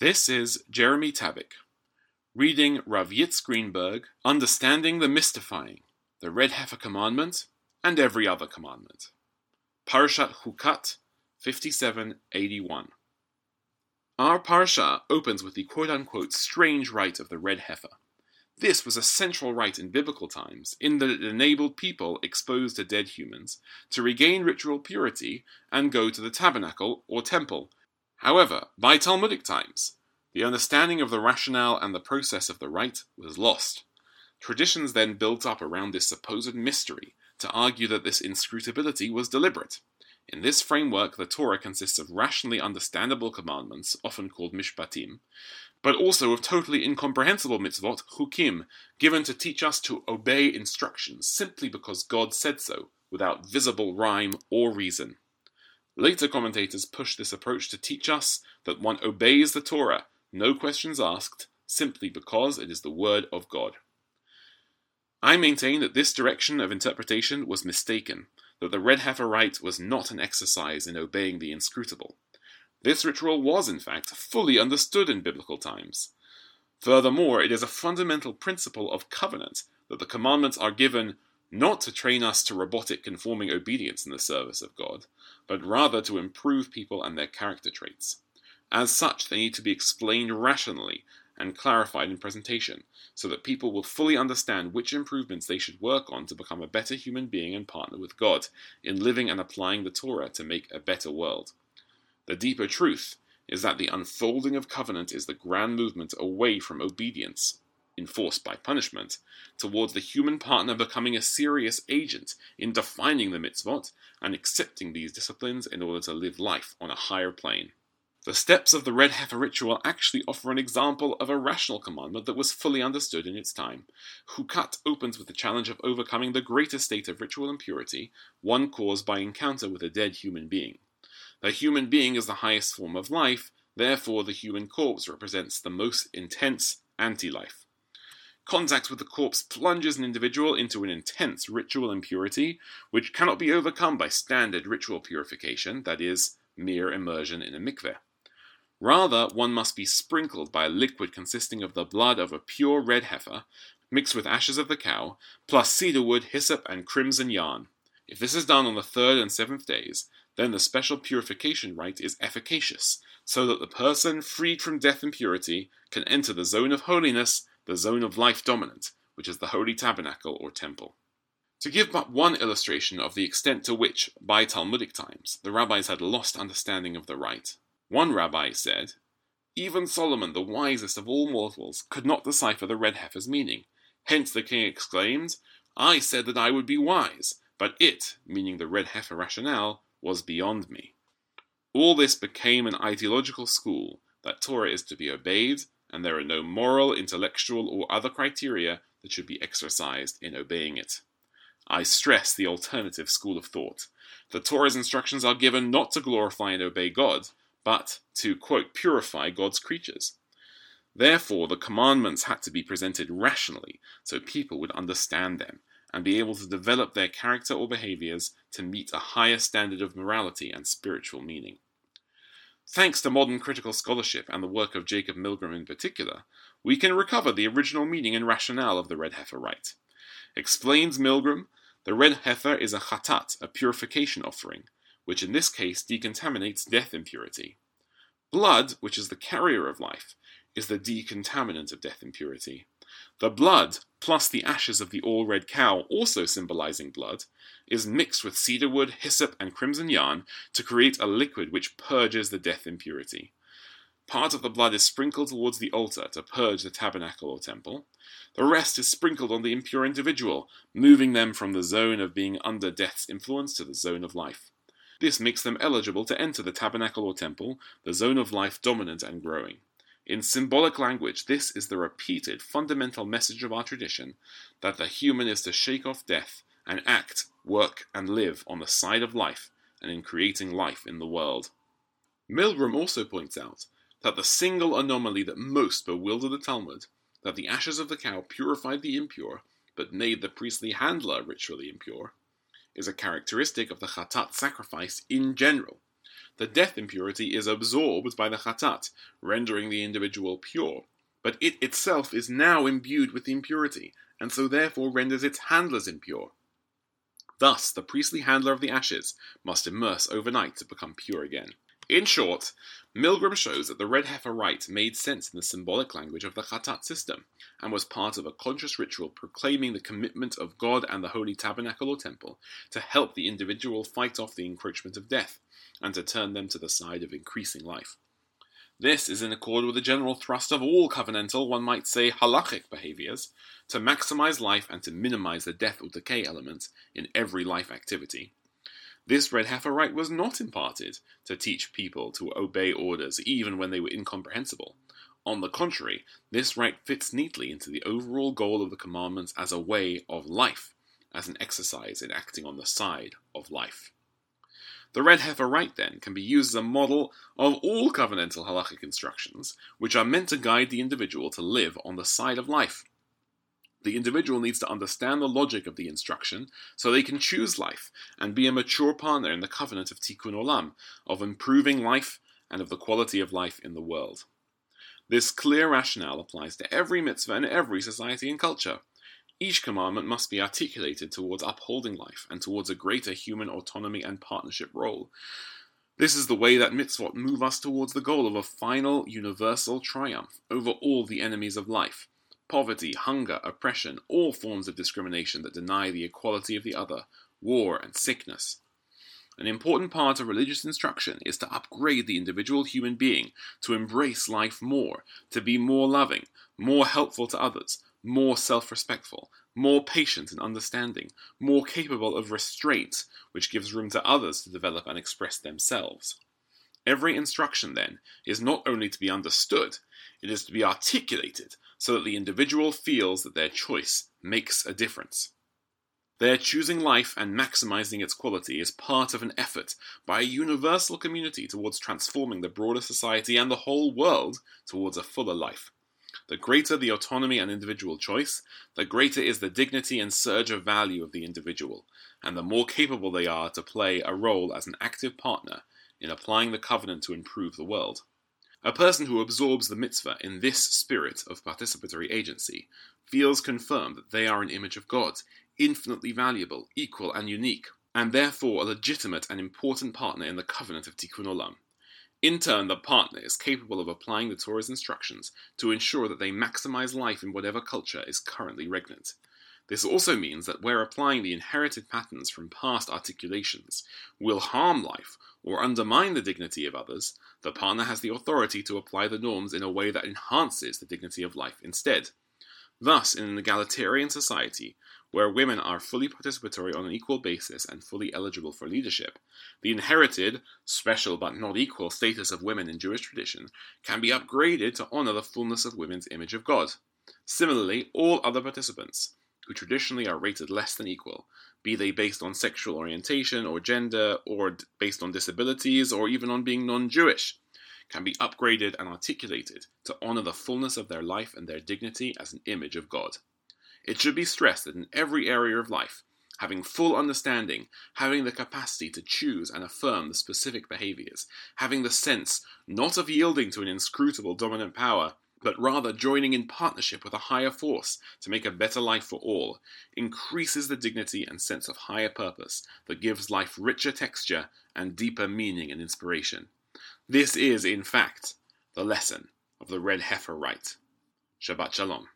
This is Jeremy Tabak, reading Rav Yitz Greenberg, Understanding the Mystifying, the Red Heifer Commandment, and Every Other Commandment. Parashat Chukat 5781. Our parsha opens with the quote unquote strange rite of the red heifer. This was a central rite in biblical times, in that it enabled people exposed to dead humans to regain ritual purity and go to the tabernacle or temple. However, by Talmudic times, the understanding of the rationale and the process of the rite was lost. Traditions then built up around this supposed mystery to argue that this inscrutability was deliberate. In this framework, the Torah consists of rationally understandable commandments, often called mishpatim, but also of totally incomprehensible mitzvot, chukim, given to teach us to obey instructions simply because God said so, without visible rhyme or reason. Later commentators push this approach to teach us that one obeys the Torah, no questions asked, simply because it is the word of God. I maintain that this direction of interpretation was mistaken, that the red heifer rite was not an exercise in obeying the inscrutable. This ritual was, in fact, fully understood in biblical times. Furthermore, it is a fundamental principle of covenant that the commandments are given not to train us to robotic conforming obedience in the service of God, but rather to improve people and their character traits. As such, they need to be explained rationally and clarified in presentation, so that people will fully understand which improvements they should work on to become a better human being and partner with God in living and applying the Torah to make a better world. The deeper truth is that the unfolding of covenant is the grand movement away from obedience, enforced by punishment, towards the human partner becoming a serious agent in defining the mitzvot and accepting these disciplines in order to live life on a higher plane. The steps of the red heifer ritual actually offer an example of a rational commandment that was fully understood in its time. Hukat opens with the challenge of overcoming the greatest state of ritual impurity, one caused by encounter with a dead human being. The human being is the highest form of life, therefore, the human corpse represents the most intense anti life. Contact with the corpse plunges an individual into an intense ritual impurity, which cannot be overcome by standard ritual purification, that is, mere immersion in a mikveh. Rather, one must be sprinkled by a liquid consisting of the blood of a pure red heifer, mixed with ashes of the cow, plus cedar wood, hyssop, and crimson yarn. If this is done on the third and seventh days, then the special purification rite is efficacious, so that the person freed from death impurity can enter the zone of holiness, the zone of life dominant, which is the holy tabernacle or temple. To give but one illustration of the extent to which, by Talmudic times, the rabbis had lost understanding of the rite, one rabbi said, Even Solomon, the wisest of all mortals, could not decipher the red heifer's meaning. Hence the king exclaimed, I said that I would be wise, but it, meaning the red heifer rationale, was beyond me. All this became an ideological school that Torah is to be obeyed, and there are no moral, intellectual, or other criteria that should be exercised in obeying it. I stress the alternative school of thought. The Torah's instructions are given not to glorify and obey God, but to, quote, purify God's creatures. Therefore, the commandments had to be presented rationally so people would understand them and be able to develop their character or behaviors to meet a higher standard of morality and spiritual meaning. Thanks to modern critical scholarship and the work of Jacob Milgrom in particular, we can recover the original meaning and rationale of the red heifer rite. Explains Milgrom, the red heifer is a chatat, a purification offering, which in this case decontaminates death impurity. Blood, which is the carrier of life, is the decontaminant of death impurity. The blood, plus the ashes of the all red cow, also symbolizing blood, is mixed with cedar wood, hyssop, and crimson yarn to create a liquid which purges the death impurity. Part of the blood is sprinkled towards the altar to purge the tabernacle or temple. The rest is sprinkled on the impure individual, moving them from the zone of being under death's influence to the zone of life. This makes them eligible to enter the tabernacle or temple, the zone of life dominant and growing. In symbolic language, this is the repeated fundamental message of our tradition that the human is to shake off death and act, work, and live on the side of life and in creating life in the world. Milgrom also points out that the single anomaly that most bewildered the Talmud, that the ashes of the cow purified the impure but made the priestly handler ritually impure, is a characteristic of the Chatat sacrifice in general. the death impurity is absorbed by the chatat, rendering the individual pure. But it itself is now imbued with impurity, and so therefore renders its handlers impure. Thus, the priestly handler of the ashes must immerse overnight to become pure again. In short, Milgrom shows that the red heifer rite made sense in the symbolic language of the Khatat system, and was part of a conscious ritual proclaiming the commitment of God and the holy tabernacle or temple to help the individual fight off the encroachment of death, and to turn them to the side of increasing life. This is in accord with the general thrust of all covenantal, one might say halachic behaviors, to maximize life and to minimize the death or decay element in every life activity. This red heifer rite was not imparted to teach people to obey orders even when they were incomprehensible. On the contrary, this rite fits neatly into the overall goal of the commandments as a way of life, as an exercise in acting on the side of life. The red heifer rite, then, can be used as a model of all covenantal halachic instructions, which are meant to guide the individual to live on the side of life. The individual needs to understand the logic of the instruction so they can choose life and be a mature partner in the covenant of Tikkun Olam, of improving life and of the quality of life in the world. This clear rationale applies to every mitzvah and every society and culture. Each commandment must be articulated towards upholding life and towards a greater human autonomy and partnership role. This is the way that mitzvot move us towards the goal of a final universal triumph over all the enemies of life poverty, hunger, oppression, all forms of discrimination that deny the equality of the other, war, and sickness. An important part of religious instruction is to upgrade the individual human being to embrace life more, to be more loving, more helpful to others, more self respectful, more patient and understanding, more capable of restraint, which gives room to others to develop and express themselves. Every instruction, then, is not only to be understood, it is to be articulated so that the individual feels that their choice makes a difference. Their choosing life and maximizing its quality is part of an effort by a universal community towards transforming the broader society and the whole world towards a fuller life. The greater the autonomy and individual choice, the greater is the dignity and surge of value of the individual, and the more capable they are to play a role as an active partner in applying the covenant to improve the world. A person who absorbs the mitzvah in this spirit of participatory agency feels confirmed that they are an image of God, infinitely valuable, equal, and unique, and therefore a legitimate and important partner in the covenant of Tikkun Olam. In turn, the partner is capable of applying the Torah's instructions to ensure that they maximize life in whatever culture is currently regnant. This also means that where applying the inherited patterns from past articulations will harm life or undermine the dignity of others, the partner has the authority to apply the norms in a way that enhances the dignity of life instead. Thus, in an egalitarian society, where women are fully participatory on an equal basis and fully eligible for leadership, the inherited, special but not equal status of women in Jewish tradition can be upgraded to honor the fullness of women's image of God. Similarly, all other participants, who traditionally are rated less than equal, be they based on sexual orientation or gender, or based on disabilities, or even on being non Jewish, can be upgraded and articulated to honor the fullness of their life and their dignity as an image of God. It should be stressed that in every area of life, having full understanding, having the capacity to choose and affirm the specific behaviors, having the sense not of yielding to an inscrutable dominant power, but rather joining in partnership with a higher force to make a better life for all, increases the dignity and sense of higher purpose that gives life richer texture and deeper meaning and inspiration. This is, in fact, the lesson of the red heifer rite. Shabbat Shalom.